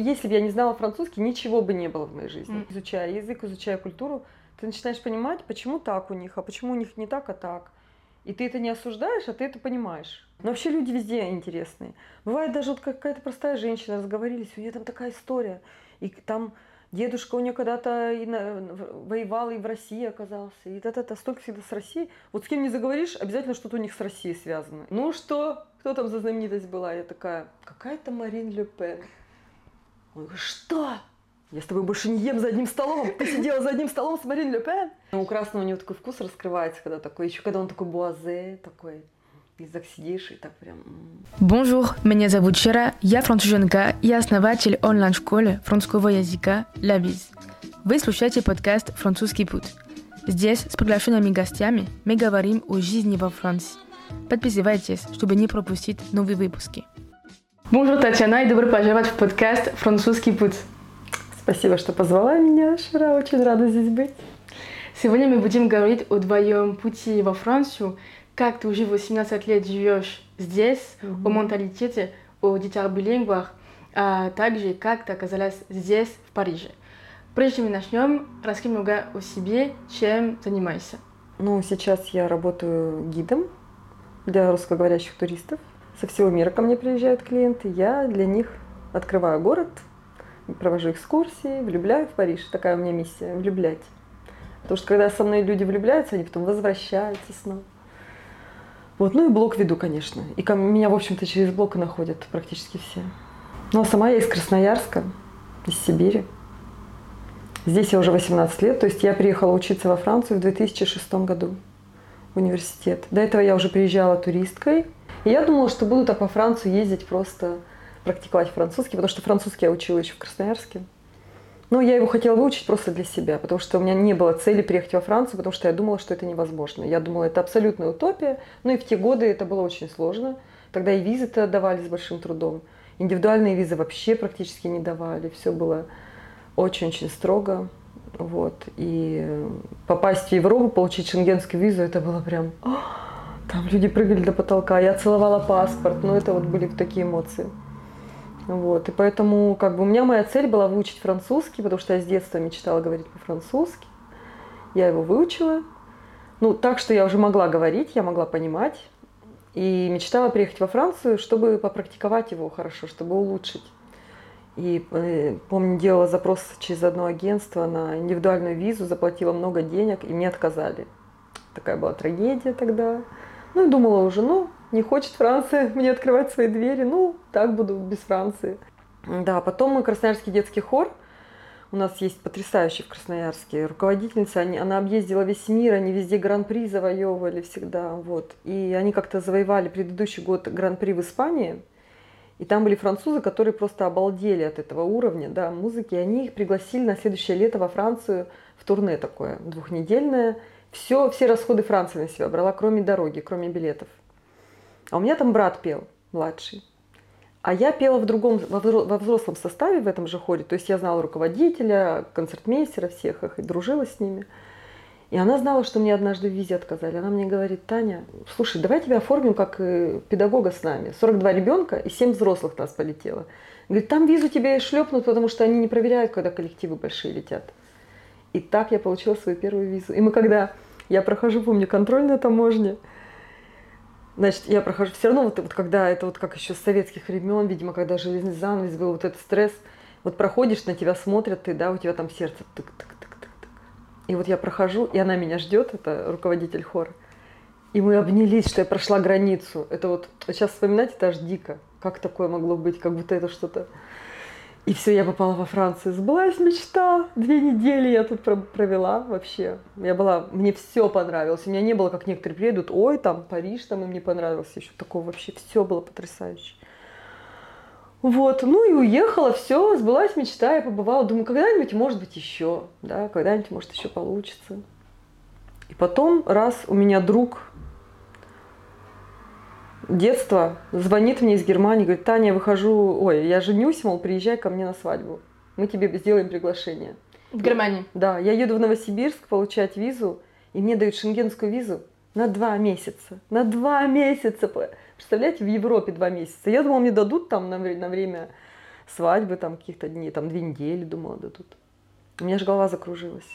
Если бы я не знала французский, ничего бы не было в моей жизни. Mm. Изучая язык, изучая культуру, ты начинаешь понимать, почему так у них, а почему у них не так, а так. И ты это не осуждаешь, а ты это понимаешь. Но вообще люди везде интересные. Бывает даже вот какая-то простая женщина, разговорились, у нее там такая история. И там дедушка у нее когда-то и на, воевал, и в России оказался. И это-то столько всегда с Россией. Вот с кем не заговоришь, обязательно что-то у них с Россией связано. Ну что? Кто там за знаменитость была? Я такая, какая-то Марин Ле Пен. Он говорит, что? Я с тобой больше не ем за одним столом. Ты сидела за одним столом с Марин Ле Пен. У красного у него такой вкус раскрывается, когда такой, еще когда он такой буазе, такой, и так сидишь, и так прям... Bonjour, меня зовут Чера, я француженка и основатель онлайн-школы французского языка «La Biz». Вы слушаете подкаст «Французский путь». Здесь с приглашенными гостями мы говорим о жизни во Франции. Подписывайтесь, чтобы не пропустить новые выпуски. Bonjour Татьяна и добро пожаловать в подкаст «Французский путь». Спасибо, что позвала меня, Шира. Очень рада здесь быть. Сегодня мы будем говорить о твоем пути во Францию. Как ты уже 18 лет живешь здесь, mm-hmm. о менталитете, о детях билингвах, а также как ты оказалась здесь, в Париже. Прежде чем мы начнем, расскажи немного о себе, чем занимаешься. Ну, сейчас я работаю гидом для русскоговорящих туристов. Со всего мира ко мне приезжают клиенты. Я для них открываю город, провожу экскурсии, влюбляю в Париж. Такая у меня миссия – влюблять. Потому что когда со мной люди влюбляются, они потом возвращаются снова. Вот, ну и блог веду, конечно. И ко меня, в общем-то, через блог и находят практически все. Ну а сама я из Красноярска, из Сибири. Здесь я уже 18 лет, то есть я приехала учиться во Францию в 2006 году в университет. До этого я уже приезжала туристкой. И я думала, что буду так по Францию ездить просто практиковать французский, потому что французский я учила еще в Красноярске. Но я его хотела выучить просто для себя, потому что у меня не было цели приехать во Францию, потому что я думала, что это невозможно. Я думала, это абсолютная утопия. Ну и в те годы это было очень сложно. Тогда и визы-то давали с большим трудом. Индивидуальные визы вообще практически не давали. Все было очень-очень строго. Вот. И попасть в Европу, получить шенгенскую визу, это было прям... Там люди прыгали до потолка. Я целовала паспорт. Ну, это вот были такие эмоции. Вот, и поэтому как бы у меня моя цель была выучить французский, потому что я с детства мечтала говорить по-французски. Я его выучила. Ну, так, что я уже могла говорить, я могла понимать. И мечтала приехать во Францию, чтобы попрактиковать его хорошо, чтобы улучшить. И э, помню, делала запрос через одно агентство на индивидуальную визу, заплатила много денег, и мне отказали. Такая была трагедия тогда. Ну и думала уже, ну, не хочет Франция мне открывать свои двери, ну, так буду без Франции. Да, потом мы Красноярский детский хор. У нас есть потрясающий в Красноярске руководительница, они, она объездила весь мир, они везде гран-при завоевывали всегда, вот. И они как-то завоевали предыдущий год гран-при в Испании, и там были французы, которые просто обалдели от этого уровня, да, музыки, и они их пригласили на следующее лето во Францию в турне такое, двухнедельное. Все, все расходы Франции на себя брала, кроме дороги, кроме билетов. А у меня там брат пел, младший. А я пела в другом, во взрослом составе в этом же хоре. То есть я знала руководителя, концертмейстера всех их и дружила с ними. И она знала, что мне однажды в визе отказали. Она мне говорит, Таня, слушай, давай тебя оформим как э, педагога с нами. 42 ребенка и 7 взрослых нас полетело. Говорит, там визу тебе шлепнут, потому что они не проверяют, когда коллективы большие летят. И так я получила свою первую визу. И мы когда, я прохожу, помню, контроль на таможне, Значит, я прохожу все равно, вот, вот когда это вот как еще с советских времен, видимо, когда железный занавес был, вот этот стресс, вот проходишь, на тебя смотрят, ты, да, у тебя там сердце тык-тык-тык-тык. И вот я прохожу, и она меня ждет, это руководитель хора. И мы обнялись, что я прошла границу. Это вот, сейчас вспоминать это аж дико. Как такое могло быть, как будто это что-то и все, я попала во Францию. Сбылась мечта. Две недели я тут провела вообще. Я была, мне все понравилось. У меня не было, как некоторые приедут, ой, там Париж, там им не понравился. Еще такого вообще все было потрясающе. Вот, ну и уехала, все, сбылась мечта, я побывала, думаю, когда-нибудь, может быть, еще, да, когда-нибудь, может, еще получится. И потом, раз у меня друг детства звонит мне из Германии, говорит, Таня, я выхожу, ой, я женюсь, мол, приезжай ко мне на свадьбу. Мы тебе сделаем приглашение. В Германии? Да, я еду в Новосибирск получать визу, и мне дают шенгенскую визу на два месяца. На два месяца. Представляете, в Европе два месяца. Я думала, мне дадут там на, на время свадьбы там каких-то дней, там две недели, думала, да тут. У меня же голова закружилась.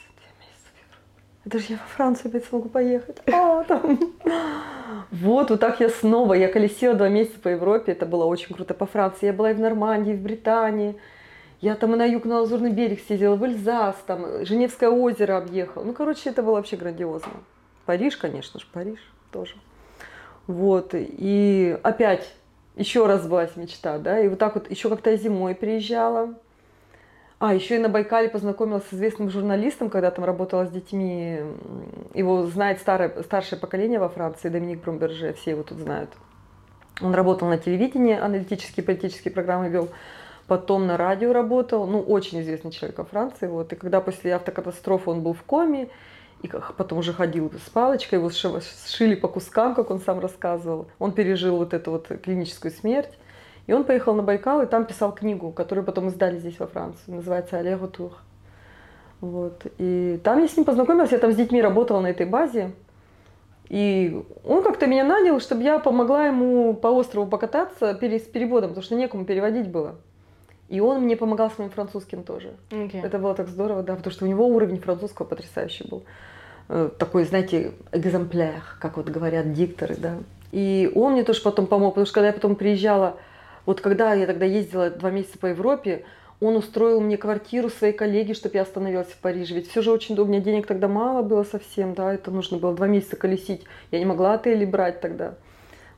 Это же я во Францию опять смогу поехать. А, там. Вот, вот так я снова, я колесила два месяца по Европе, это было очень круто. По Франции я была и в Нормандии, и в Британии. Я там и на юг, на Лазурный берег съездила, в Эльзас, там, Женевское озеро объехала. Ну, короче, это было вообще грандиозно. Париж, конечно же, Париж тоже. Вот, и опять еще раз сбылась мечта, да, и вот так вот еще как-то зимой приезжала. А, еще и на Байкале познакомилась с известным журналистом, когда там работала с детьми. Его знает старое, старшее поколение во Франции, Доминик Бромберже, все его тут знают. Он работал на телевидении, аналитические политические программы вел, потом на радио работал, ну, очень известный человек во Франции. Вот. И когда после автокатастрофы он был в коме, и потом уже ходил с палочкой, его сшили по кускам, как он сам рассказывал. Он пережил вот эту вот клиническую смерть. И он поехал на Байкал и там писал книгу, которую потом издали здесь во Франции. Называется «Олегу Тур». Вот. И там я с ним познакомилась, я там с детьми работала на этой базе. И он как-то меня нанял, чтобы я помогла ему по острову покататься с переводом, потому что некому переводить было. И он мне помогал с моим французским тоже. Okay. Это было так здорово, да, потому что у него уровень французского потрясающий был. Э, такой, знаете, экземпляр, как вот говорят дикторы, да. И он мне тоже потом помог, потому что когда я потом приезжала, вот когда я тогда ездила два месяца по Европе, он устроил мне квартиру своей коллеги, чтобы я остановилась в Париже. Ведь все же очень удобно. У меня денег тогда мало было совсем, да, это нужно было два месяца колесить. Я не могла отели брать тогда.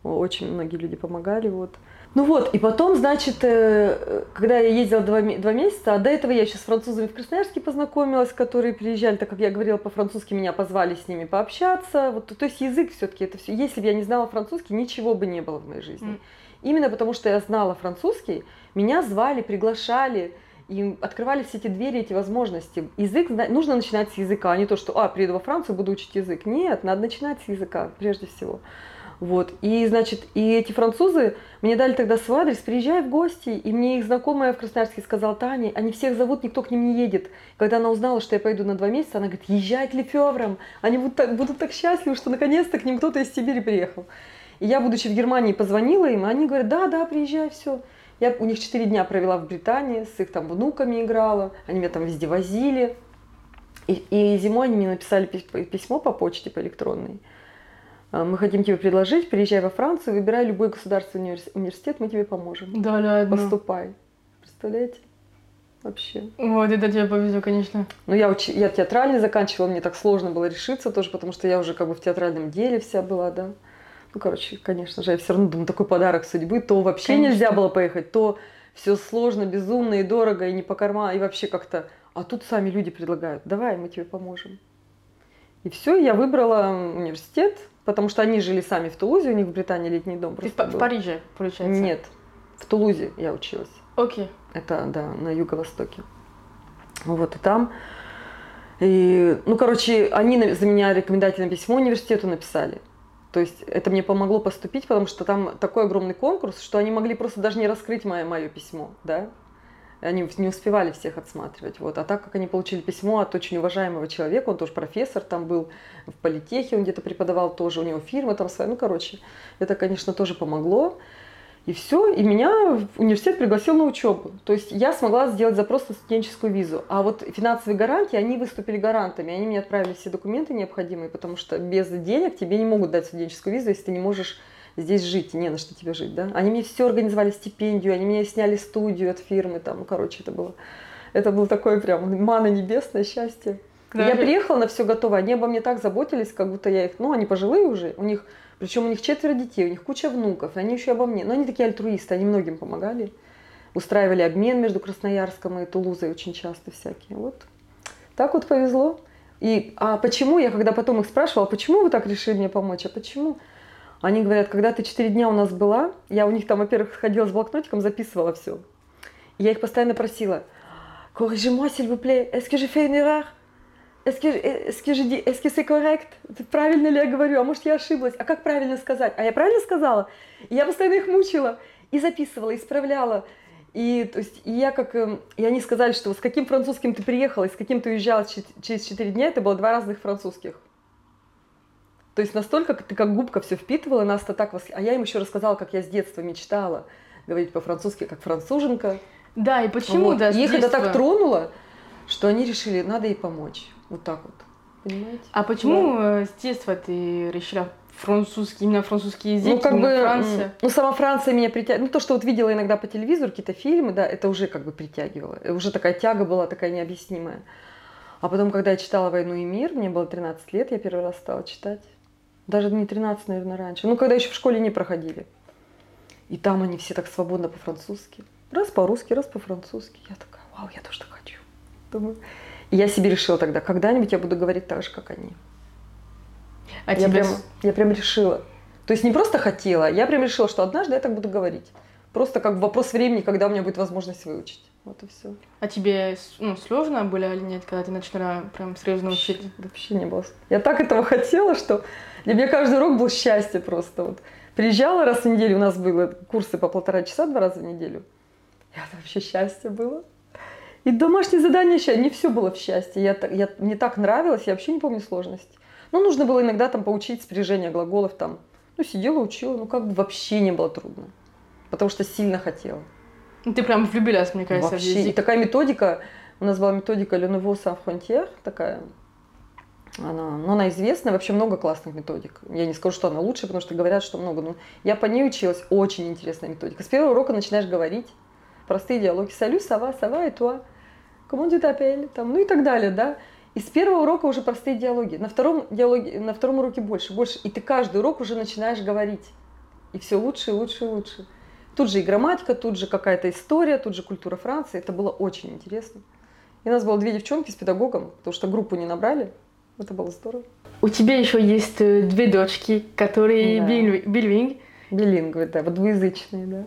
Очень многие люди помогали, вот. Ну вот, и потом, значит, э, когда я ездила два, два месяца, а до этого я еще с французами в Красноярске познакомилась, которые приезжали, так как я говорила по-французски, меня позвали с ними пообщаться. Вот, то есть язык все-таки это все. Если бы я не знала французский, ничего бы не было в моей жизни. Mm. Именно потому, что я знала французский, меня звали, приглашали, и открывали все эти двери, эти возможности. Язык, нужно начинать с языка, а не то, что, а, приеду во Францию, буду учить язык. Нет, надо начинать с языка, прежде всего. Вот. И, значит, и эти французы мне дали тогда свой адрес, приезжай в гости, и мне их знакомая в Красноярске сказала, Таня, они всех зовут, никто к ним не едет. Когда она узнала, что я пойду на два месяца, она говорит, езжай к Лефеврам, они будут так, будут так счастливы, что наконец-то к ним кто-то из Сибири приехал. И я, будучи в Германии, позвонила им, и они говорят, да, да, приезжай, все. Я у них четыре дня провела в Британии, с их там внуками играла, они меня там везде возили. И, и зимой они мне написали письмо по почте, по электронной. А, мы хотим тебе предложить, приезжай во Францию, выбирай любой государственный университет, мы тебе поможем. Да, ладно. Поступай. Представляете? Вообще. Вот, это тебе повезло, конечно. Ну, я, уч... я театральный заканчивала, мне так сложно было решиться тоже, потому что я уже как бы в театральном деле вся была, да. Ну, короче, конечно же, я все равно думаю, такой подарок судьбы, то вообще конечно. нельзя было поехать, то все сложно, безумно и дорого, и не по карману, и вообще как-то... А тут сами люди предлагают, давай, мы тебе поможем. И все, я выбрала университет, потому что они жили сами в Тулузе, у них в Британии летний дом. Ты в, в Париже, получается? Нет, в Тулузе я училась. Окей. Это, да, на юго-востоке. Вот, и там... И, ну, короче, они за меня рекомендательное письмо университету написали. То есть это мне помогло поступить, потому что там такой огромный конкурс, что они могли просто даже не раскрыть мое, мое письмо, да. Они не успевали всех отсматривать. Вот. А так как они получили письмо от очень уважаемого человека, он тоже профессор там был, в политехе он где-то преподавал тоже, у него фирма там своя, ну, короче, это, конечно, тоже помогло. И все, и меня университет пригласил на учебу. То есть я смогла сделать запрос на студенческую визу. А вот финансовые гарантии, они выступили гарантами. Они мне отправили все документы необходимые, потому что без денег тебе не могут дать студенческую визу, если ты не можешь здесь жить, не на что тебе жить, да. Они мне все организовали стипендию, они мне сняли студию от фирмы, там, короче, это было, это было такое прям мана небесное счастье. Да, я приехала на все готово, они обо мне так заботились, как будто я их, ну, они пожилые уже, у них, причем у них четверо детей, у них куча внуков, и они еще обо мне, но они такие альтруисты, они многим помогали, устраивали обмен между Красноярском и Тулузой очень часто всякие, вот. Так вот повезло. И, а почему, я когда потом их спрашивала, почему вы так решили мне помочь, а почему? Они говорят, когда ты 4 дня у нас была, я у них там, во-первых, ходила с блокнотиком, записывала все. Я их постоянно просила, corrigez-moi, s'il vous plaît, est-ce? Est-ce que, est-ce que, est-ce que c'est correct? Правильно ли я говорю? А может, я ошиблась? А как правильно сказать? А я правильно сказала? И я постоянно их мучила. И записывала, исправляла. И, то есть, и я как... Эм, и они сказали, что с каким французским ты приехала и с каким ты уезжала через 4 дня, это было два разных французских. То есть настолько ты как губка все впитывала, нас-то так восхищало. А я им еще рассказала, как я с детства мечтала говорить по-французски, как француженка. Да, и почему, Вот. да, с И их это так тронуло, что они решили, надо ей помочь. Вот так вот. Понимаете? А почему э, с детства ты решила французский, именно французский язык, Ну, как бы, Франция? ну, сама Франция меня притягивала. Ну, то, что вот видела иногда по телевизору, какие-то фильмы, да, это уже как бы притягивало. Уже такая тяга была такая необъяснимая. А потом, когда я читала «Войну и мир», мне было 13 лет, я первый раз стала читать. Даже не 13, наверное, раньше. Ну, когда еще в школе не проходили. И там они все так свободно по-французски. Раз по-русски, раз по-французски. Я такая, вау, я тоже так хочу. Думаю. И я себе решила тогда, когда-нибудь я буду говорить так же, как они. А я, тебе прям, я прям решила. То есть не просто хотела, я прям решила, что однажды я так буду говорить. Просто как вопрос времени, когда у меня будет возможность выучить. Вот и все. А тебе ну, сложно было или нет, когда ты начала прям серьезно учить? Вообще не было. Я так этого хотела, что для меня каждый урок был счастье просто. Вот. Приезжала раз в неделю, у нас было курсы по полтора часа два раза в неделю. И это вообще счастье было. И домашние задания, ща- не все было в счастье. Я, я, мне так нравилось, я вообще не помню сложности. Ну, нужно было иногда там поучить спряжение глаголов там. Ну, сидела, учила, ну, как бы вообще не было трудно. Потому что сильно хотела. Ну, Ты прям влюбилась, мне кажется, в Вообще. И язык. такая методика, у нас была методика Le Nouveau Sans Frontières, такая, она, ну, она известная, вообще много классных методик. Я не скажу, что она лучшая, потому что говорят, что много. Но я по ней училась, очень интересная методика. С первого урока начинаешь говорить простые диалоги. Салю, сова, сова, и туа. Comment tu t'appelles? Там, ну и так далее, да. И с первого урока уже простые диалоги. На втором, диалоге, на втором уроке больше, больше. И ты каждый урок уже начинаешь говорить. И все лучше, и лучше, и лучше. Тут же и грамматика, тут же какая-то история, тут же культура Франции. Это было очень интересно. И у нас было две девчонки с педагогом, потому что группу не набрали. Это было здорово. У тебя еще есть э, две дочки, которые Да. билинг- билинг. Билингвы, да, вот двуязычные, да.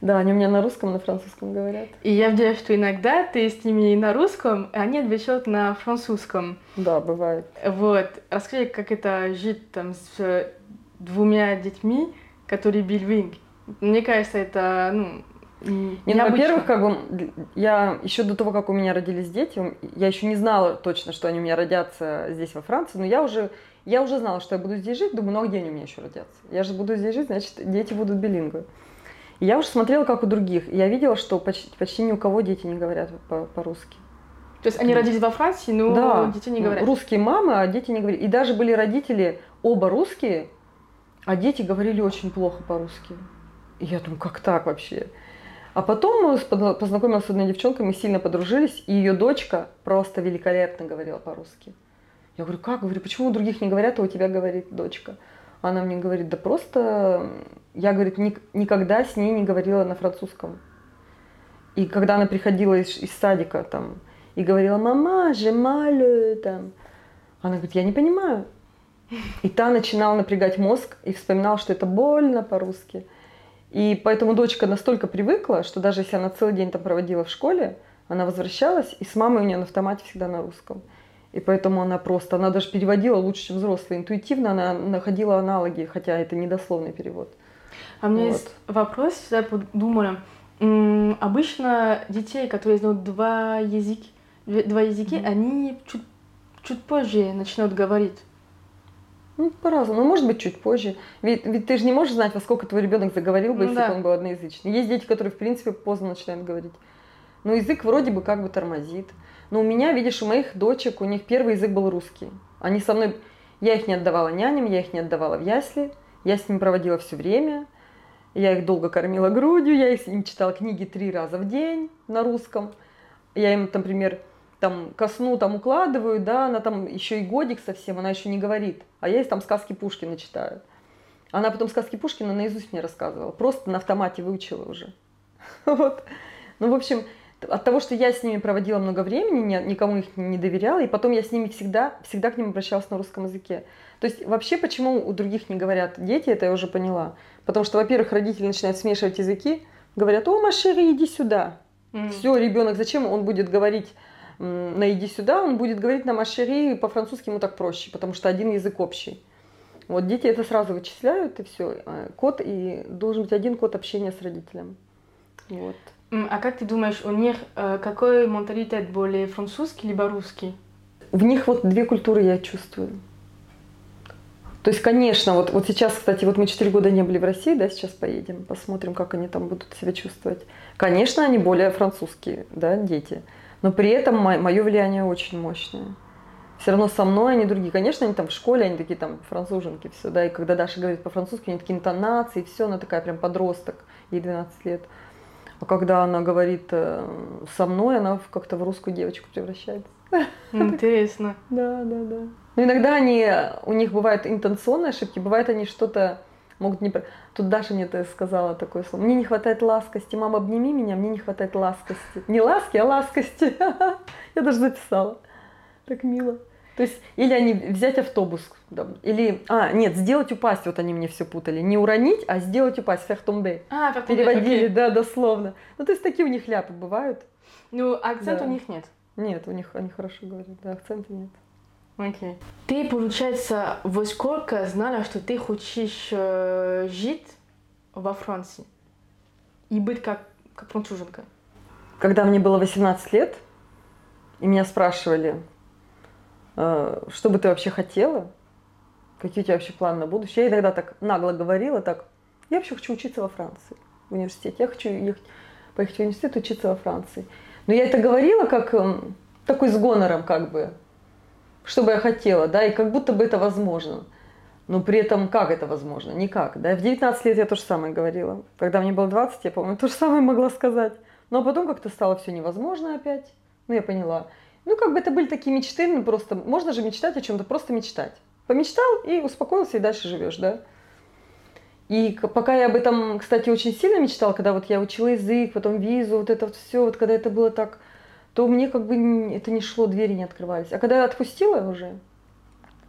Да, они у меня на русском, на французском говорят. И я видела, что иногда ты с ними на русском, а они отвечают на французском. Да, бывает. Вот. Расскажи, как это жить там с э, двумя детьми, которые билинг. Мне кажется, это, ну, Не, ну, необычно. во-первых, как бы я еще до того, как у меня родились дети, я еще не знала точно, что они у меня родятся здесь во Франции, но я уже я уже знала, что я буду здесь жить. Думаю, ну а где они у меня еще родятся? Я же буду здесь жить, значит, дети будут билингвы. И я уже смотрела, как у других. И я видела, что почти, почти ни у кого дети не говорят по- по-русски. То есть они родились во Франции, но да, дети не ну, говорят. русские мамы, а дети не говорят. И даже были родители оба русские, а дети говорили очень плохо по-русски. И я думаю, как так вообще? А потом мы познакомилась с одной девчонкой, мы сильно подружились, и ее дочка просто великолепно говорила по-русски. Я говорю, как? Говорю, почему у других не говорят, а у тебя говорит дочка? Она мне говорит, да просто я, говорит, ник- никогда с ней не говорила на французском. И когда она приходила из, из садика там и говорила, мама, же малю, там, она говорит, я не понимаю. И та начинала напрягать мозг и вспоминала, что это больно по-русски. И поэтому дочка настолько привыкла, что даже если она целый день там проводила в школе, она возвращалась, и с мамой у нее на автомате всегда на русском. И поэтому она просто, она даже переводила лучше, чем взрослые. Интуитивно она находила аналоги, хотя это недословный перевод. А у меня Вот. есть вопрос, всегда подумала. Обычно детей, которые знают два языка, два языки, Мгм. они чуть, чуть позже начинают говорить. Ну, по-разному. Ну, может быть, чуть позже. Ведь, ведь ты же не можешь знать, во сколько твой ребенок заговорил бы, Ну если да. бы он был одноязычный. Есть дети, которые, в принципе, поздно начинают говорить. Но язык вроде бы как бы тормозит. Но у меня, видишь, у моих дочек, у них первый язык был русский. Они со мной... Я их не отдавала няням, я их не отдавала в ясли. Я с ними проводила все время. Я их долго кормила грудью, я их- им читала книги три раза в день на русском. Я им, например, там ко сну там укладываю, да, она там еще и годик совсем, она еще не говорит. А я ей там сказки Пушкина читаю. Она потом сказки Пушкина наизусть мне рассказывала. Просто на автомате выучила уже. Вот. Ну, в общем, от того, что я с ними проводила много времени, ни- никому их не доверяла, и потом я с ними всегда, всегда к ним обращалась на русском языке. То есть вообще, почему у других не говорят дети, это я уже поняла. Потому что, во-первых, родители начинают смешивать языки, говорят, о, Машери, иди сюда. М. Все, ребенок, зачем он будет говорить на иди сюда, он будет говорить на машери, по-французски ему так проще, потому что один язык общий. Вот дети это сразу вычисляют, и все. Код, и должен быть один код общения с родителем. Вот. А как ты думаешь, у них э, какой менталитет более французский либо русский? В них вот две культуры я чувствую. То есть, конечно, вот, вот сейчас, кстати, вот мы 4 года не были в России, да, сейчас поедем, посмотрим, как они там будут себя чувствовать. Конечно, они более французские, да, дети, но при этом мое влияние очень мощное. Все равно со мной они другие. Конечно, они там в школе, они такие там француженки, все, да, и когда Даша говорит по-французски, они такие интонации, все, она такая прям подросток, ей 12 лет. А когда она говорит э, со мной, она как-то в русскую девочку превращается. Интересно. Да, да, да. Но иногда они, у них бывают интенционные ошибки, бывает они что-то могут не... Тут Даша мне -то сказала такое слово. Мне не хватает ласкости. Мама, обними меня, мне не хватает ласкости. Не ласки, а ласкости. Я даже записала. Так мило. То есть, или они взять автобус, или, а, нет, сделать упасть, вот они мне все путали. Не уронить, а сделать упасть, фертомбе. А, Переводили, okay. да, дословно. Ну, то есть, такие у них ляпы бывают. Ну, акцент да. у них нет. Нет, у них они хорошо говорят, да, акцента нет. Окей. Okay. Ты, получается, во сколько знала, что ты хочешь э, жить во Франции и быть как, как француженка? Когда мне было 18 лет, и меня спрашивали, что бы ты вообще хотела, какие у тебя вообще планы на будущее, я иногда так нагло говорила, так, я вообще хочу учиться во Франции, в университете, я хочу ехать, поехать в университет учиться во Франции. Но я это говорила как эм, такой с гонором, как бы, что бы я хотела, да, и как будто бы это возможно. Но при этом как это возможно? Никак, да. В 19 лет я то же самое говорила. Когда мне было 20, я, помню, то же самое могла сказать. Но потом как-то стало все невозможно опять. Ну, я поняла. Ну, как бы это были такие мечты, ну, просто можно же мечтать о чем-то, просто мечтать. Помечтал и успокоился, и дальше живешь, да. И пока я об этом, кстати, очень сильно мечтала, когда вот я учила язык, потом визу, вот это вот все, вот когда это было так, то мне как бы это не шло, двери не открывались. А когда я отпустила уже,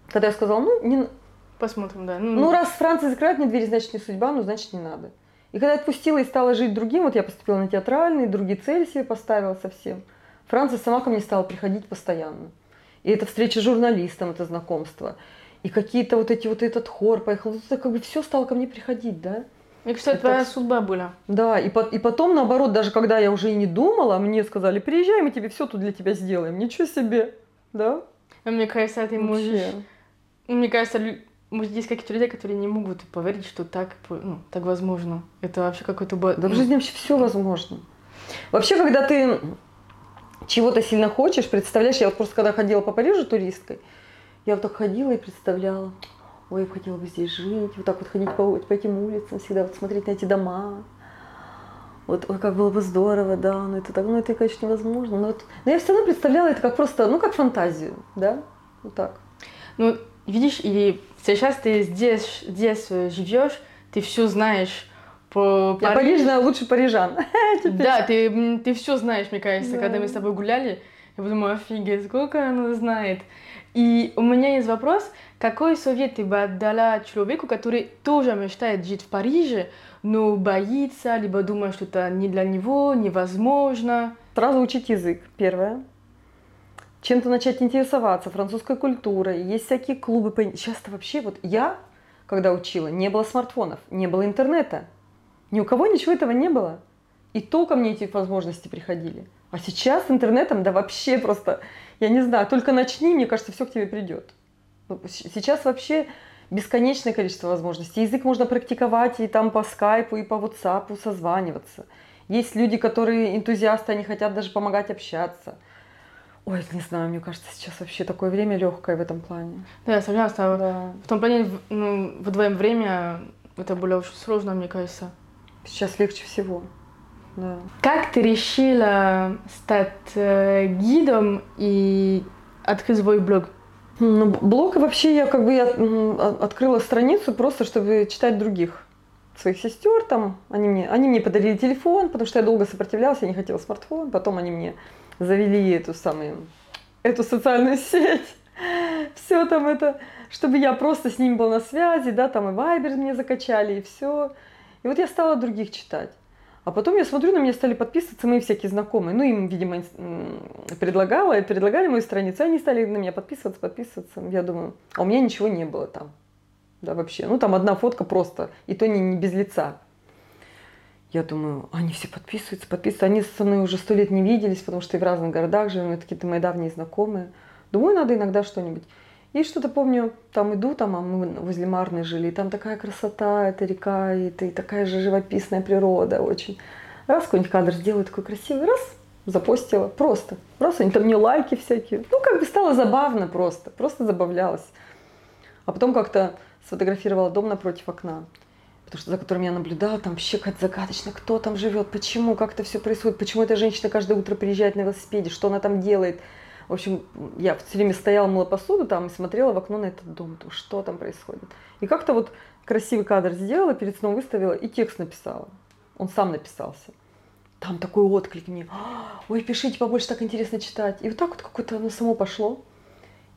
когда я сказала, ну, не... Посмотрим, да. Ну, ну раз Франция закрывает мне двери, значит, не судьба, ну, значит, не надо. И когда я отпустила и стала жить другим, вот я поступила на театральный, другие цели себе поставила совсем. Франция сама ко мне стала приходить постоянно. И это встреча с журналистом, это знакомство и какие-то вот эти вот этот хор поехал, это как бы все стало ко мне приходить, да. И, кстати, это твоя судьба была. Да, и, по, и потом, наоборот, даже когда я уже и не думала, мне сказали, приезжай, мы тебе все тут для тебя сделаем. Ничего себе, да? А мне кажется, ты можешь... Мне кажется, может, есть какие-то люди, которые не могут поверить, что так, ну, так возможно. Это вообще какой-то... Да в жизни вообще все возможно. Вообще, когда ты чего-то сильно хочешь, представляешь, я вот просто когда ходила по Парижу туристкой, я вот так ходила и представляла, ой, я хотела бы здесь жить, вот так вот ходить по, по этим улицам, всегда вот смотреть на эти дома. Вот, ой, как было бы здорово, да, но это так, ну это, конечно, невозможно. Но, вот, но я все равно представляла это как просто, ну, как фантазию, да, вот так. Ну, видишь, и сейчас ты здесь, здесь э, живешь, ты все знаешь по Я Париж знаю лучше парижан. Да, ты, ты все знаешь, мне кажется, да. когда мы с тобой гуляли. Я подумала, офигеть, сколько она знает. И у меня есть вопрос, какой совет ты бы отдала человеку, который тоже мечтает жить в Париже, но боится, либо думает, что это не для него, невозможно? Сразу учить язык, первое. Чем-то начать интересоваться французской культурой. Есть всякие клубы. Сейчас-то вообще, вот я, когда учила, не было смартфонов, не было интернета. Ни у кого ничего этого не было. И то ко мне эти возможности приходили. А сейчас с интернетом, да вообще просто, я не знаю, только начни, мне кажется, все к тебе придет. Ну, сейчас вообще бесконечное количество возможностей. Язык можно практиковать и там по скайпу, и по WhatsApp созваниваться. Есть люди, которые энтузиасты, они хотят даже помогать общаться. Ой, не знаю, мне кажется, сейчас вообще такое время легкое в этом плане. Да, я согласна. Да. В том плане, ну, вдвоем время это было очень сложно, мне кажется. Сейчас легче всего. Да. Как ты решила стать э, гидом и открыть свой блог? Ну, блог вообще я как бы я открыла страницу просто, чтобы читать других своих сестер там. Они мне, они мне подарили телефон, потому что я долго сопротивлялась, я не хотела смартфон. Потом они мне завели эту самую, эту социальную сеть. Все там это, чтобы я просто с ним был на связи, да, там и Вайбер мне закачали, и все. И вот я стала других читать. А потом я смотрю, на меня стали подписываться мои всякие знакомые. Ну, им, видимо, предлагала, предлагали мою страницу, они стали на меня подписываться, подписываться. Я думаю, а у меня ничего не было там. Да, вообще. Ну, там одна фотка просто, и то не, не без лица. Я думаю, они все подписываются, подписываются. Они со мной уже сто лет не виделись, потому что и в разных городах живем, это какие-то мои давние знакомые. Думаю, надо иногда что-нибудь. И что-то помню, там иду, там, а мы возле Марны жили, и там такая красота, это река, и, и такая же живописная природа очень. Раз какой-нибудь кадр сделаю такой красивый, раз, запостила, просто. Просто они там мне лайки всякие. Ну, как бы стало забавно просто, просто забавлялась. А потом как-то сфотографировала дом напротив окна, потому что за которым я наблюдала, там вообще как загадочно, кто там живет, почему, как это все происходит, почему эта женщина каждое утро приезжает на велосипеде, что она там делает – в общем, я все время стояла, мыла посуду там и смотрела в окно на этот дом, то что там происходит. И как-то вот красивый кадр сделала, перед сном выставила и текст написала. Он сам написался. Там такой отклик мне. Ой, пишите побольше, так интересно читать. И вот так вот какое-то оно само пошло.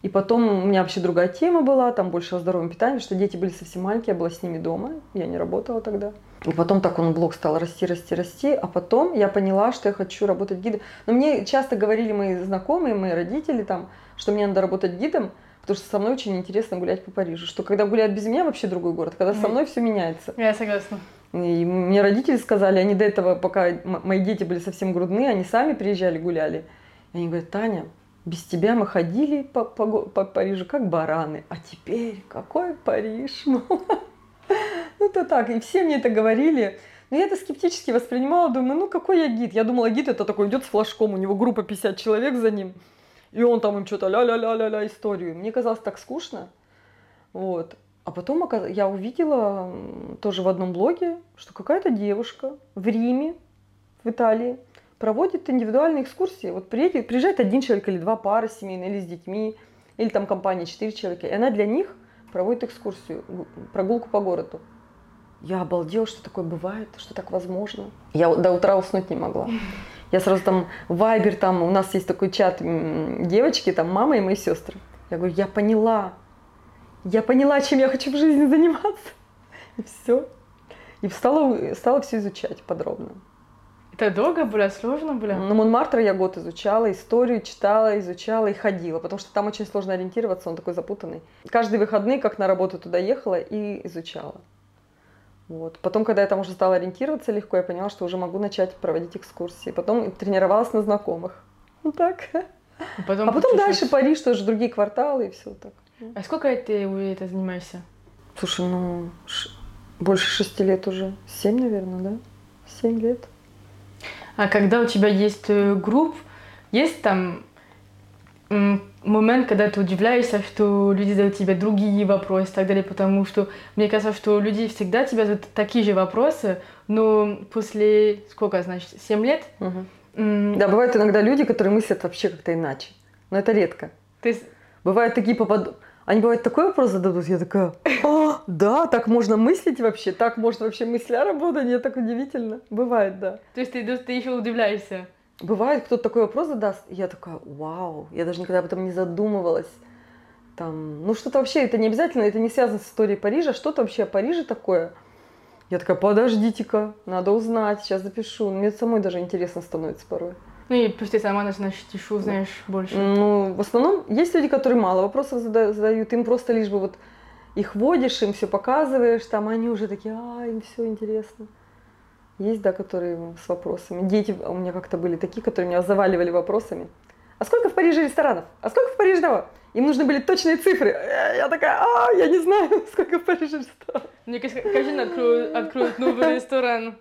И потом у меня вообще другая тема была, там больше о здоровом питании, что дети были совсем маленькие, я была с ними дома, я не работала тогда. И потом так он блог стал расти, расти, расти. А потом я поняла, что я хочу работать гидом. Но мне часто говорили мои знакомые, мои родители там, что мне надо работать гидом, потому что со мной очень интересно гулять по Парижу. Что когда гуляют без меня, вообще другой город. Когда со мной все меняется. Я согласна. И мне родители сказали, они до этого, пока мои дети были совсем грудные, они сами приезжали, гуляли. И они говорят, Таня, без тебя мы ходили по, по, по Парижу как бараны, а теперь какой Париж? Ну, это так. И все мне это говорили. Но я это скептически воспринимала, думаю, ну какой я гид? Я думала, гид это такой идет с флажком, у него группа 50 человек за ним, и он там им что-то ля-ля-ля-ля-ля историю. Мне казалось так скучно. Вот. А потом я увидела тоже в одном блоге, что какая-то девушка в Риме, в Италии, проводит индивидуальные экскурсии. Вот приедет, приезжает один человек или два пары семейные, или с детьми, или там компания четыре человека. И она для них проводит экскурсию, прогулку по городу. Я обалдела, что такое бывает, что так возможно. Я до утра уснуть не могла. Я сразу там Вайбер, там у нас есть такой чат девочки, там мама и мои сестры. Я говорю, я поняла, я поняла, чем я хочу в жизни заниматься. И все. И стала, стала все изучать подробно. Это долго было, сложно было? На Монмартр я год изучала, историю читала, изучала и ходила, потому что там очень сложно ориентироваться, он такой запутанный. Каждые выходные, как на работу туда ехала и изучала. Вот. Потом, когда я там уже стала ориентироваться легко, я поняла, что уже могу начать проводить экскурсии. Потом тренировалась на знакомых. Вот так. А потом, а потом дальше Париж, тоже другие кварталы и все так. А сколько ты это занимаешься? Слушай, ну, больше шести лет уже. Семь, наверное, да? Семь лет. А когда у тебя есть э, групп, есть там момент, когда ты удивляешься, что люди задают тебе другие вопросы и так далее, потому что мне кажется, что люди всегда тебя задают такие же вопросы, но после, сколько, значит, 7 лет? Угу. Да, бывают иногда люди, которые мыслят вообще как-то иначе, но это редко. То есть... Бывают такие попадут... Они бывают такой вопрос зададут, я такая, а, да, так можно мыслить вообще, так может вообще мысля работать, это так удивительно. Бывает, да. То есть ты, ты еще удивляешься? Бывает, кто-то такой вопрос задаст, и я такая, вау, я даже никогда об этом не задумывалась. Там, ну что-то вообще, это не обязательно, это не связано с историей Парижа, что-то вообще о Париже такое. Я такая, подождите-ка, надо узнать, сейчас запишу. Мне самой даже интересно становится порой. Ну и плюс ты сама начинаешь тишу, знаешь больше. Ну, в основном есть люди, которые мало вопросов задают, им просто лишь бы вот их водишь, им все показываешь, там они уже такие, а, им все интересно. Есть, да, которые с вопросами. Дети у меня как-то были такие, которые меня заваливали вопросами. А сколько в Париже ресторанов? А сколько в Париже того? Им нужны были точные цифры. Я такая, а, я не знаю, сколько в Париже ресторанов. Мне кажется, каждый откроет, откроет новый ресторан.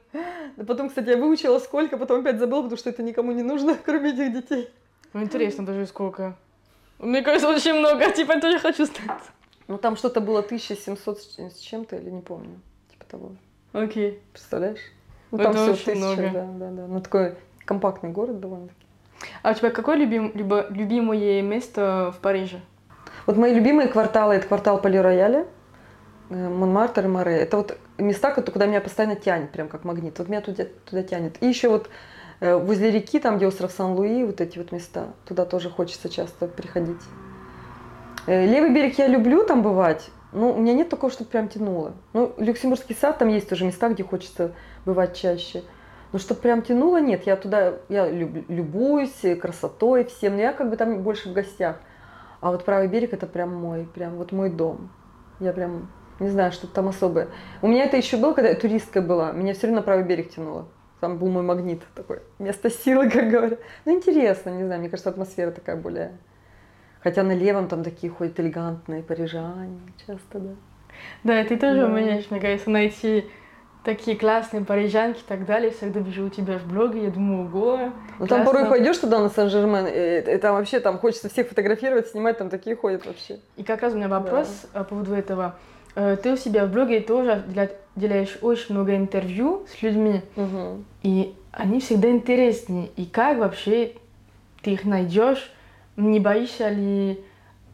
Да потом, кстати, я выучила сколько, потом опять забыла, потому что это никому не нужно, кроме этих детей. Ну, интересно даже сколько. Мне кажется, очень много, типа, я тоже хочу знать. Ну, там что-то было 1700 с чем-то, или не помню, типа того. Окей. Представляешь? Ну, там это все очень много. Да, да, да. Ну, такой компактный город довольно-таки. А у тебя какое любим, любо, любимое место в Париже? Вот мои любимые кварталы – это квартал Пали-Рояля, э, Монмартр и Море. Это вот места, куда меня постоянно тянет, прям как магнит. Вот меня туда, туда тянет. И еще вот э, возле реки, там, где остров Сан-Луи, вот эти вот места, туда тоже хочется часто приходить. Э, левый берег я люблю там бывать, ну, у меня нет такого, чтобы прям тянуло. Ну, Люксембургский сад, там есть тоже места, где хочется бывать чаще. Но чтобы прям тянуло, нет. Я туда, я люб, любуюсь красотой всем, но я как бы там больше в гостях. А вот правый берег это прям мой, прям вот мой дом. Я прям не знаю, что там особое. У меня это еще было, когда я туристка была. Меня все равно на правый берег тянуло. Там был мой магнит такой, место силы, как говорят. Ну, интересно, не знаю, мне кажется, атмосфера такая более Хотя на левом там такие ходят элегантные парижане часто, да. Да, ты тоже да. умеешь, мне кажется, найти такие классные парижанки и так далее. Всегда вижу у тебя в блоге, я думаю, ого. Ну там порой пойдешь туда на Сан-Жермен, и, и там вообще там хочется всех фотографировать, снимать, там такие ходят вообще. И как раз у меня вопрос да. по поводу этого. Э, ты у себя в блоге тоже делаешь очень много интервью с людьми, угу. и они всегда интереснее. И как вообще ты их найдешь? Не боишься ли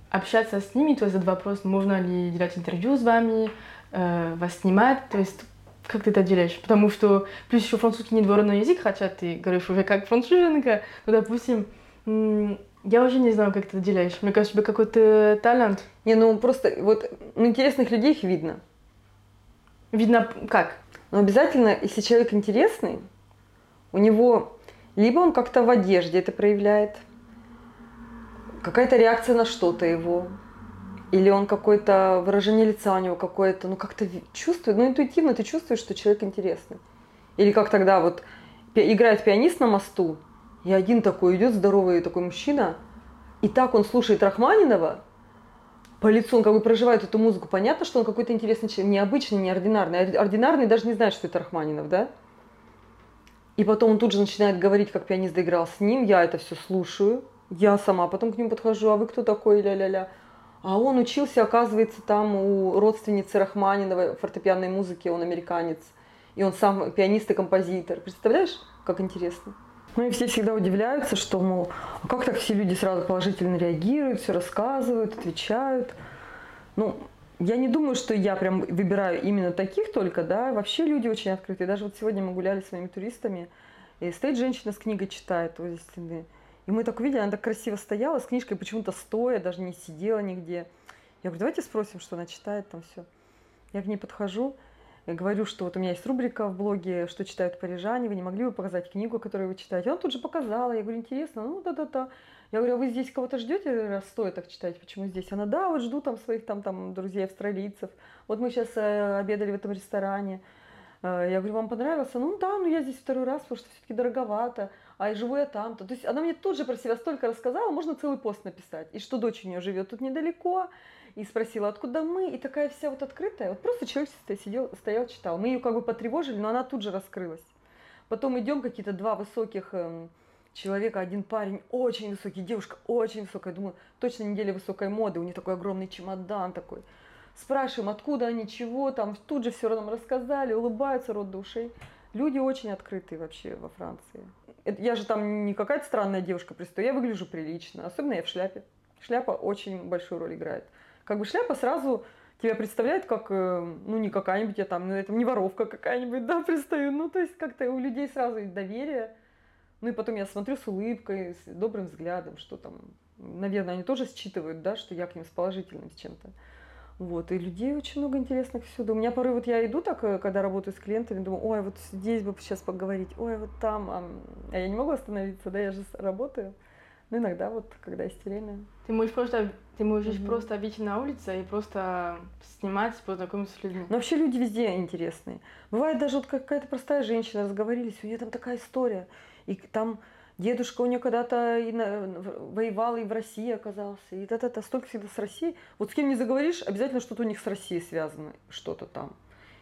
общаться с ними? То есть этот вопрос, можно ли делать интервью с вами, э, вас снимать? То есть как ты это делаешь? Потому что плюс еще французский не дворовой язык, хотя ты говоришь уже как француженка, но, допустим, я уже не знаю, как ты это делаешь. Мне кажется, у тебя какой-то талант. Не, ну просто вот ну, интересных людей их видно. Видно как? Но обязательно, если человек интересный, у него либо он как-то в одежде это проявляет, какая-то реакция на что-то его, или он какое-то выражение лица у него какое-то, ну как-то чувствует, ну интуитивно ты чувствуешь, что человек интересный. Или как тогда вот играет пианист на мосту, и один такой идет здоровый такой мужчина, и так он слушает Рахманинова, по лицу он как бы проживает эту музыку. Понятно, что он какой-то интересный человек, необычный, неординарный. Ординарный даже не знает, что это Рахманинов, да? И потом он тут же начинает говорить, как пианист доиграл с ним. Я это все слушаю. Я сама потом к нему подхожу, а вы кто такой, ля-ля-ля. А он учился, оказывается, там у родственницы Рахманинова фортепианной музыки, он американец. И он сам пианист и композитор. Представляешь, как интересно? Ну и все всегда удивляются, что, мол, а как так все люди сразу положительно реагируют, все рассказывают, отвечают. Ну, я не думаю, что я прям выбираю именно таких только, да, вообще люди очень открытые. Даже вот сегодня мы гуляли с своими туристами, и стоит женщина с книгой читает возле стены. И мы так увидели, она так красиво стояла с книжкой, почему-то стоя, даже не сидела нигде. Я говорю, давайте спросим, что она читает там все. Я к ней подхожу, я говорю, что вот у меня есть рубрика в блоге, что читают парижане, вы не могли бы показать книгу, которую вы читаете? Она тут же показала, я говорю, интересно, ну да-да-да. Я говорю, а вы здесь кого-то ждете, раз стоит так читать, почему здесь? Она, да, вот жду там своих там, там друзей австралийцев. Вот мы сейчас э, обедали в этом ресторане. Э, я говорю, вам понравился? Ну да, ну я здесь второй раз, потому что все-таки дороговато. А живу я там-то. То есть она мне тут же про себя столько рассказала, можно целый пост написать. И что дочь у нее живет тут недалеко, и спросила, откуда мы, и такая вся вот открытая. Вот просто человек сидел, стоял, читал. Мы ее как бы потревожили, но она тут же раскрылась. Потом идем какие-то два высоких эм, человека, один парень очень высокий, девушка очень высокая. Думаю, точно неделя высокой моды, у них такой огромный чемодан такой. Спрашиваем, откуда они, чего там, тут же все нам рассказали, улыбаются рот до ушей. Люди очень открытые вообще во Франции. Я же там не какая-то странная девушка пристаю, я выгляжу прилично, особенно я в шляпе. Шляпа очень большую роль играет как бы шляпа сразу тебя представляет как, э, ну, не какая-нибудь, я там, ну, это не воровка какая-нибудь, да, пристаю. Ну, то есть как-то у людей сразу доверие. Ну, и потом я смотрю с улыбкой, с добрым взглядом, что там, наверное, они тоже считывают, да, что я к ним с положительным с чем-то. Вот, и людей очень много интересных всюду. У меня порой вот я иду так, э, когда работаю с клиентами, думаю, ой, вот здесь бы сейчас поговорить, ой, вот там, а, я не могу остановиться, да, я же работаю. Ну, иногда вот, когда есть время. Ты можешь просто, ты можешь mm-hmm. просто выйти на улицу и просто снимать, познакомиться с людьми. Но вообще люди везде интересные. Бывает даже вот какая-то простая женщина, разговорились, у нее там такая история. И там дедушка у нее когда-то и на, воевал и в России оказался. И это-то столько всегда с Россией. Вот с кем не заговоришь, обязательно что-то у них с Россией связано, что-то там.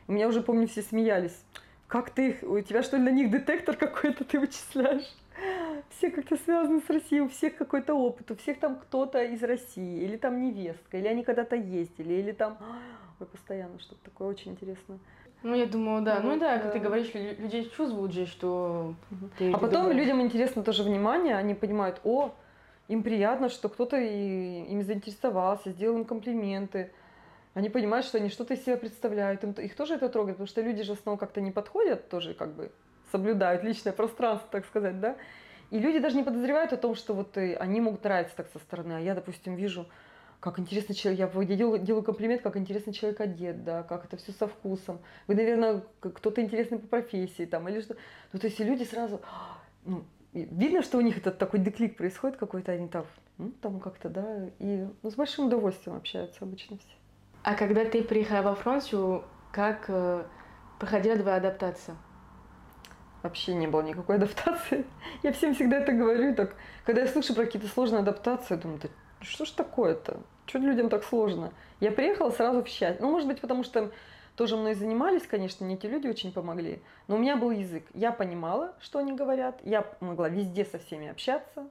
У меня уже, помню, все смеялись. Как ты, у тебя что ли на них детектор какой-то ты вычисляешь? все как-то связаны с Россией, у всех какой-то опыт, у всех там кто-то из России, или там невестка, или они когда-то ездили, или там... Ой, постоянно что-то такое очень интересно. Ну, я думаю, да. Ну, ну да, как ты говоришь, людей чувствуют же, что ты А потом думаешь. людям интересно тоже внимание, они понимают, о, им приятно, что кто-то ими заинтересовался, сделал им комплименты. Они понимают, что они что-то из себя представляют, им, их тоже это трогает, потому что люди же снова как-то не подходят, тоже как бы соблюдают личное пространство, так сказать, да. И люди даже не подозревают о том, что вот э, они могут нравиться так со стороны. А я, допустим, вижу, как интересно человек, я делаю, делаю комплимент, как интересно человек одет, да, как это все со вкусом. Вы, наверное, кто-то интересный по профессии там или что. Ну, то есть люди сразу, ну, видно, что у них этот такой деклик происходит какой-то, они там, ну, там как-то, да, и ну, с большим удовольствием общаются обычно все. А когда ты приехала во Францию, как э, проходила твоя адаптация? вообще не было никакой адаптации. Я всем всегда это говорю. Так, когда я слышу про какие-то сложные адаптации, я думаю, да что ж такое-то? Что людям так сложно? Я приехала сразу в счастье. Ну, может быть, потому что тоже мной занимались, конечно, мне эти люди очень помогли. Но у меня был язык. Я понимала, что они говорят. Я могла везде со всеми общаться.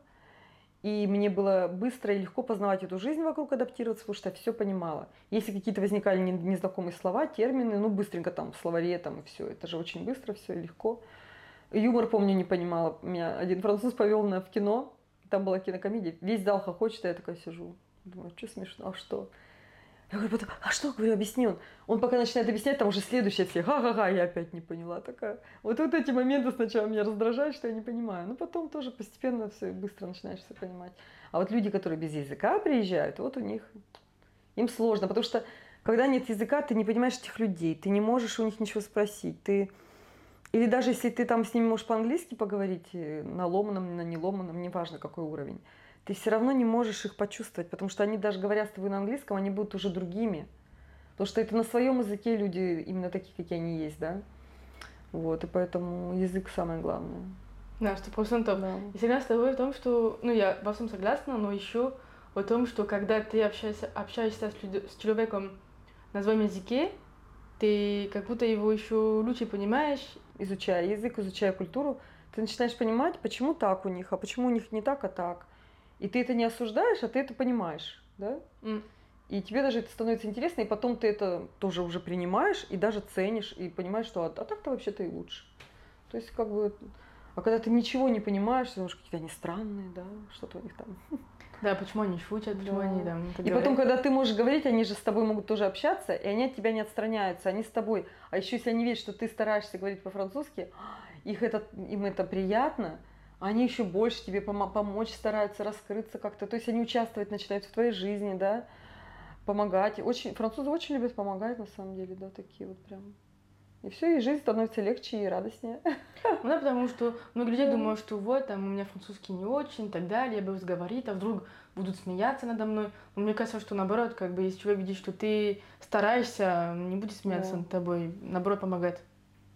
И мне было быстро и легко познавать эту жизнь вокруг, адаптироваться, потому что я все понимала. Если какие-то возникали незнакомые слова, термины, ну быстренько там в словаре там и все. Это же очень быстро, все легко. Юмор, помню, не понимала. Меня один француз повел на в кино, там была кинокомедия, весь зал хохочет, а я такая сижу. Думаю, что смешно, а что? Я говорю, потом, а что, говорю, объясни он. Он пока начинает объяснять, там уже следующее все, ха-ха-ха, я опять не поняла. Такая. Вот, вот эти моменты сначала меня раздражают, что я не понимаю. Но потом тоже постепенно все быстро начинаешь все понимать. А вот люди, которые без языка приезжают, вот у них, им сложно, потому что когда нет языка, ты не понимаешь этих людей, ты не можешь у них ничего спросить, ты или даже если ты там с ними можешь по-английски поговорить, э, на ломаном, на неломаном, неважно какой уровень, ты все равно не можешь их почувствовать, потому что они даже говоря с тобой на английском, они будут уже другими. Потому что это на своем языке люди именно такие, какие они есть, да. Вот, и поэтому язык самое главное. Да, сто процентов. Да. Я согласна с тобой в том, что, ну, я во всем согласна, но еще о том, что когда ты общаешься, общаешься с, люд... с человеком на своем языке, ты как будто его еще лучше понимаешь. Изучая язык, изучая культуру, ты начинаешь понимать, почему так у них, а почему у них не так, а так. И ты это не осуждаешь, а ты это понимаешь, да? Mm. И тебе даже это становится интересно, и потом ты это тоже уже принимаешь и даже ценишь, и понимаешь, что а, а так-то вообще-то и лучше. То есть как бы... А когда ты ничего не понимаешь, ты думаешь, какие-то они странные, да, что-то у них там. Да, почему они шутят, почему да. они там... И потом, когда ты можешь говорить, они же с тобой могут тоже общаться, и они от тебя не отстраняются, они с тобой. А еще если они видят, что ты стараешься говорить по-французски, их это, им это приятно, они еще больше тебе пом- помочь стараются раскрыться как-то. То есть они участвовать начинают в твоей жизни, да, помогать. Очень, французы очень любят помогать, на самом деле, да, такие вот прям. И все, и жизнь становится легче и радостнее. Ну да, потому что многие люди думают, что вот, там, у меня французский не очень и так далее, я боюсь говорить, а вдруг будут смеяться надо мной. Но мне кажется, что наоборот, как бы, если человек видит, что ты стараешься, не будет смеяться да. над тобой, наоборот, помогает.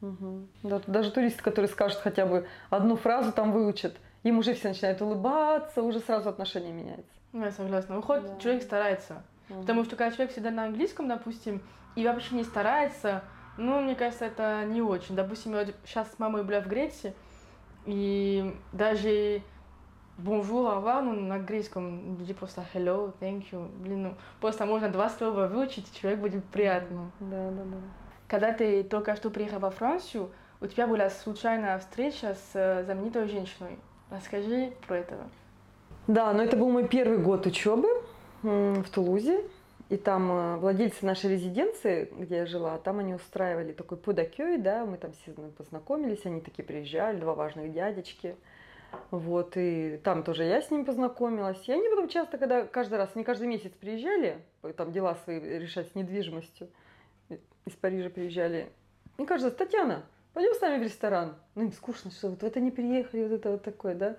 Угу. Да, даже туристы, которые скажут хотя бы одну фразу там выучат, им уже все начинают улыбаться, уже сразу отношение меняется. Ну, я согласна. Уход да. человек старается. Угу. Потому что когда человек всегда на английском, допустим, и вообще не старается, ну, мне кажется, это не очень. Допустим, я сейчас с мамой была в Греции, и даже bonjour, revoir, ну, на английском люди просто hello, thank you. Блин, ну, просто можно два слова выучить, и человек будет приятно. Да, да, да. Когда ты только что приехал во Францию, у тебя была случайная встреча с э, знаменитой женщиной. Расскажи про это. Да, но это был мой первый год учебы в Тулузе. И там э, владельцы нашей резиденции, где я жила, там они устраивали такой пудакёй, да, мы там все познакомились, они такие приезжали, два важных дядечки. Вот, и там тоже я с ними познакомилась. И они потом часто, когда каждый раз, не каждый месяц приезжали, там дела свои решать с недвижимостью, из Парижа приезжали. Мне кажется, Татьяна, пойдем с нами в ресторан. Ну, им скучно, что вот в это не приехали, вот это вот такое, да.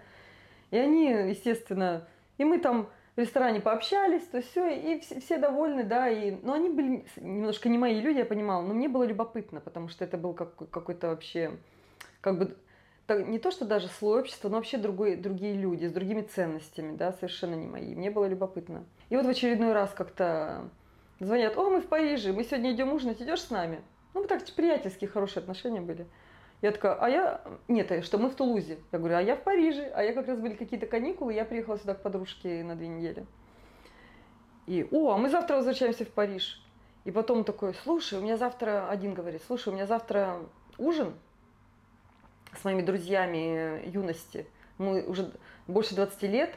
И они, естественно, и мы там в ресторане пообщались, то все, и все, все довольны, да, и, но они были немножко не мои люди, я понимала, но мне было любопытно, потому что это был как, какой-то вообще, как бы, не то, что даже слой общества, но вообще другой, другие люди с другими ценностями, да, совершенно не мои. Мне было любопытно. И вот в очередной раз как-то Звонят, о, мы в Париже, мы сегодня идем ужинать, идешь с нами? Ну, мы так приятельские, хорошие отношения были. Я такая, а я... Нет, что мы в Тулузе. Я говорю, а я в Париже. А я как раз были какие-то каникулы, я приехала сюда к подружке на две недели. И, о, а мы завтра возвращаемся в Париж. И потом такой, слушай, у меня завтра, один говорит, слушай, у меня завтра ужин с моими друзьями юности. Мы уже больше 20 лет,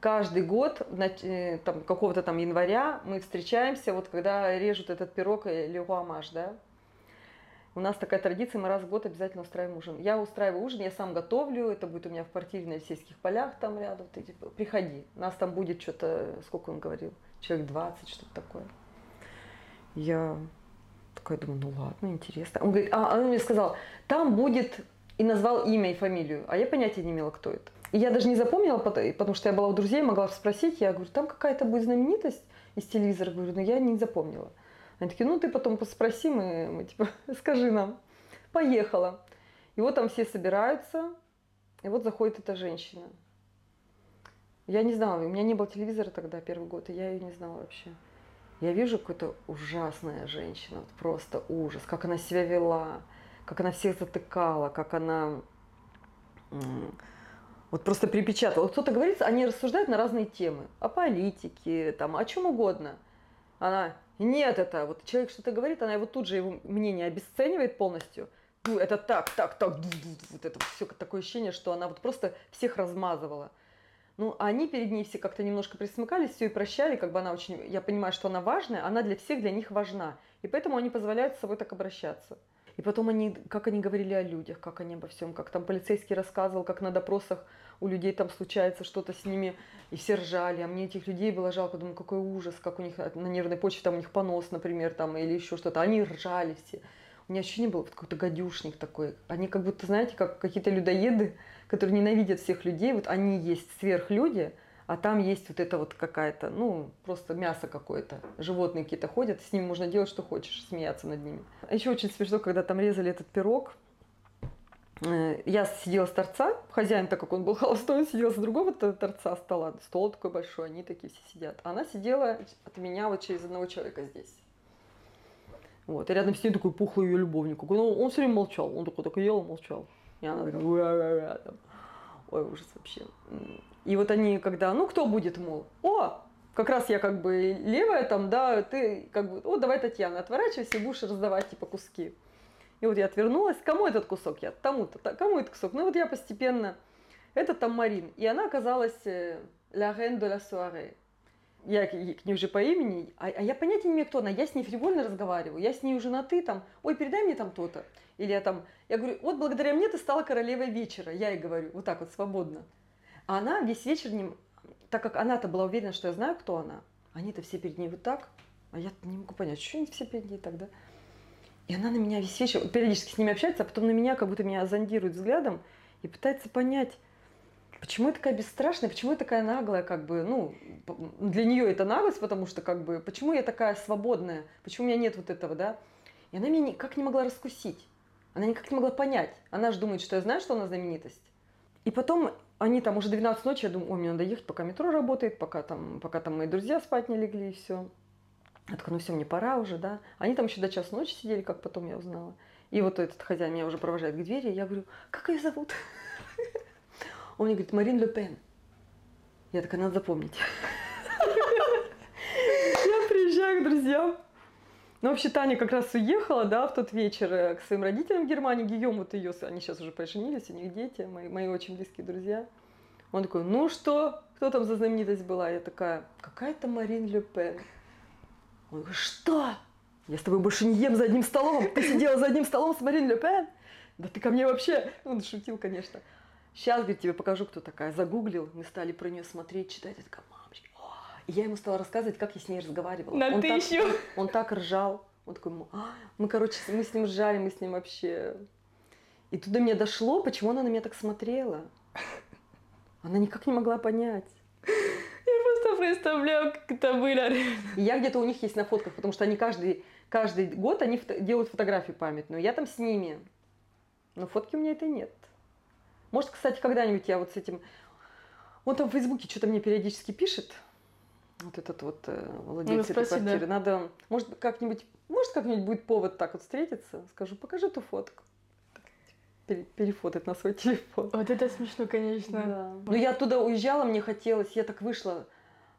каждый год, э, там, какого-то там января, мы встречаемся, вот когда режут этот пирог леруамаш, да, у нас такая традиция, мы раз в год обязательно устраиваем ужин. Я устраиваю ужин, я сам готовлю, это будет у меня в квартире на Елисейских полях там рядом. Ты, типа, приходи, нас там будет что-то, сколько он говорил, человек 20, что-то такое. Я такая думаю, ну ладно, интересно. Он говорит, а, он мне сказал, там будет, и назвал имя и фамилию, а я понятия не имела, кто это. Я даже не запомнила, потому что я была у друзей, могла спросить. Я говорю, там какая-то будет знаменитость из телевизора. Говорю, но я не запомнила. Они такие, ну ты потом спроси, мы, мы типа, скажи нам. Поехала. И вот там все собираются, и вот заходит эта женщина. Я не знала, у меня не было телевизора тогда, первый год, и я ее не знала вообще. Я вижу какая-то ужасная женщина, вот просто ужас, как она себя вела, как она всех затыкала, как она вот просто припечатала. Вот кто-то говорит, они рассуждают на разные темы, о политике, там, о чем угодно. Она, нет, это, вот человек что-то говорит, она его тут же его мнение обесценивает полностью. Ну, это так, так, так, вот это все такое ощущение, что она вот просто всех размазывала. Ну, они перед ней все как-то немножко присмыкались, все и прощали, как бы она очень, я понимаю, что она важная, она для всех, для них важна. И поэтому они позволяют с собой так обращаться. И потом они, как они говорили о людях, как они обо всем, как там полицейский рассказывал, как на допросах у людей там случается что-то с ними, и все ржали, а мне этих людей было жалко, думаю, какой ужас, как у них на нервной почве там у них понос, например, там, или еще что-то, они ржали все. У меня ощущение было какой-то гадюшник такой. Они как будто, знаете, как какие-то людоеды, которые ненавидят всех людей, вот они есть сверхлюди, а там есть вот это вот какая-то, ну, просто мясо какое-то. Животные какие-то ходят, с ними можно делать, что хочешь, смеяться над ними. А еще очень смешно, когда там резали этот пирог, э, я сидела с торца, хозяин, так как он был холостой, он сидел с другого торца стола, стол такой большой, они такие все сидят. Она сидела от меня вот через одного человека здесь. Вот, и рядом с ней такой пухлый ее любовник. Ну, он все время молчал, он такой, такой ел и молчал. И она такая, ой, ужас вообще. И вот они, когда, ну, кто будет, мол, о, как раз я как бы левая там, да, ты как бы, о, давай, Татьяна, отворачивайся и будешь раздавать типа куски. И вот я отвернулась, кому этот кусок я? Тому-то, кому этот кусок? Ну вот я постепенно, это там Марин. И она оказалась э, la reine de la soirée я к ней уже по имени, а, а я понятия не имею, кто она. Я с ней фривольно разговариваю, я с ней уже на ты там, ой, передай мне там то-то. Или я там, я говорю, вот благодаря мне ты стала королевой вечера. Я ей говорю, вот так вот, свободно. А она весь вечер, не, так как она-то была уверена, что я знаю, кто она, они-то все перед ней вот так, а я не могу понять, что они все перед ней тогда. И она на меня весь вечер, периодически с ними общается, а потом на меня как будто меня зондирует взглядом и пытается понять, Почему я такая бесстрашная, почему я такая наглая, как бы, ну, для нее это наглость, потому что, как бы, почему я такая свободная, почему у меня нет вот этого, да? И она меня никак не могла раскусить, она никак не могла понять. Она же думает, что я знаю, что она знаменитость. И потом они там уже 12 ночи, я думаю, ой, мне надо ехать, пока метро работает, пока там, пока там мои друзья спать не легли и все. Я такая, ну все, мне пора уже, да. Они там еще до часа ночи сидели, как потом я узнала. И вот этот хозяин меня уже провожает к двери, я говорю, как ее зовут? Он мне говорит, Марин Ле Пен. Я такая, надо запомнить. Я приезжаю к друзьям. Ну, вообще, Таня как раз уехала, да, в тот вечер э, к своим родителям в Германии. Гийом, вот ее, они сейчас уже поженились, у них дети, мои, мои очень близкие друзья. Он такой, ну что, кто там за знаменитость была? Я такая, какая-то Марин Ле Пен. Он говорит, что? Я с тобой больше не ем за одним столом. Ты сидела за одним столом с Марин Ле Пен? Да ты ко мне вообще... Он шутил, конечно. Сейчас, говорит, тебе покажу, кто такая. Загуглил, мы стали про нее смотреть, читать. Я такая, я ему стала рассказывать, как я с ней разговаривала. На он тысячу. Так, он так ржал. Он такой, «А, мы, короче, мы с ним ржали, мы с ним вообще... И туда мне дошло, почему она на меня так смотрела. Она никак не могла понять. Я просто представляю, как это было. И я где-то у них есть на фотках, потому что они каждый, каждый год они фото- делают фотографию памятную. Я там с ними. Но фотки у меня этой нет. Может, кстати, когда-нибудь я вот с этим... Он там в Фейсбуке что-то мне периодически пишет. Вот этот вот э, владелец ну, этой квартиры. Да. Надо, может, как-нибудь, может, как-нибудь будет повод так вот встретиться. Скажу, покажи ту фотку. перефотать на свой телефон. Вот это смешно, конечно. Да. Ну, я оттуда уезжала, мне хотелось, я так вышла,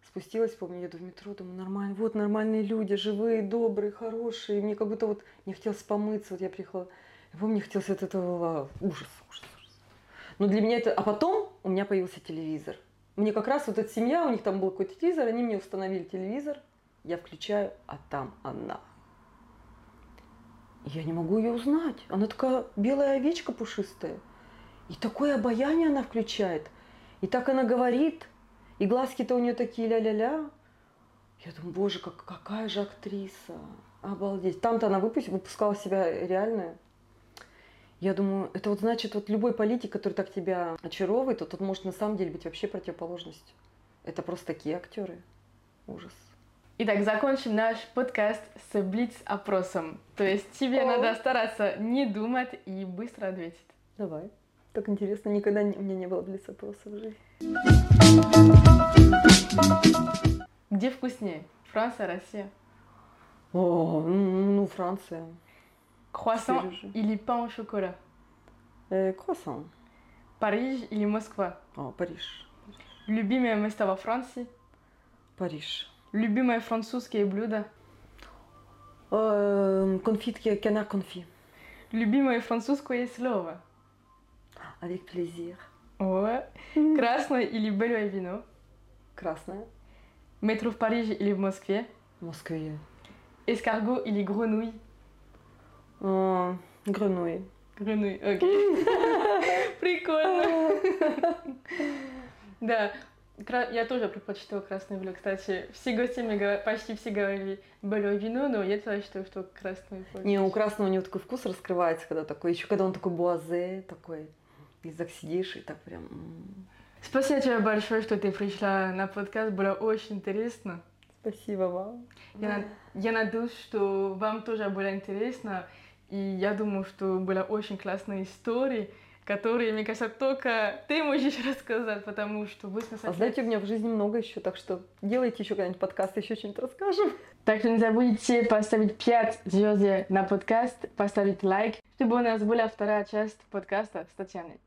спустилась, помню, еду в метро, думаю, нормально, вот нормальные люди, живые, добрые, хорошие. Мне как будто вот не хотелось помыться, вот я приехала, я помню, мне хотелось от этого ужас, ужас, но для меня это... А потом у меня появился телевизор. Мне как раз вот эта семья, у них там был какой-то телевизор, они мне установили телевизор, я включаю, а там она. Я не могу ее узнать. Она такая белая овечка пушистая. И такое обаяние она включает. И так она говорит. И глазки-то у нее такие ля-ля-ля. Я думаю, боже, как, какая же актриса. Обалдеть. Там-то она выпуск, выпускала себя реальная. Я думаю, это вот значит, вот любой политик, который так тебя очаровывает, то тот может на самом деле быть вообще противоположностью. Это просто такие актеры. Ужас. Итак, закончим наш подкаст с блиц-опросом. То есть тебе О. надо стараться не думать и быстро ответить. Давай. Так интересно, никогда у меня не было блиц-опроса в жизни. вкуснее? Франция, Россия? О, ну, Франция. Круассан Теперь уже. или pain au chocolat? Э, круассан. Париж или Москва? О, Париж. Любимое место во Франции? Париж. Любимое французские блюда? Э, конфитки, canard конфи. Любимое французское слово? Avec plaisir. Ouais. Красное или белое вино? Красная. Métro в Париже или в Москве? В Москве. Escargot или гренouille? Э, Гренуи. Гренouille, окей. Прикольно. Да, я тоже предпочитаю красное вино. Кстати, все гости мне почти все говорили белое вино, но я тоже считаю, что красное больше. Не, у красного у него такой вкус раскрывается, когда такой, еще когда он такой буазе, такой, и так сидишь, и так прям... Спасибо тебе большое, что ты пришла на подкаст, было очень интересно. Спасибо вам. Я, я надеюсь, что вам тоже было интересно, и я думаю, что была очень классная история, которые, мне кажется, только ты можешь рассказать, потому что вы с А знаете, у меня в жизни много еще, так что делайте еще когда-нибудь подкаст, еще что-нибудь расскажем. Так что не забудьте поставить 5 звезд на подкаст, поставить лайк, чтобы у нас была вторая часть подкаста с Татьяной.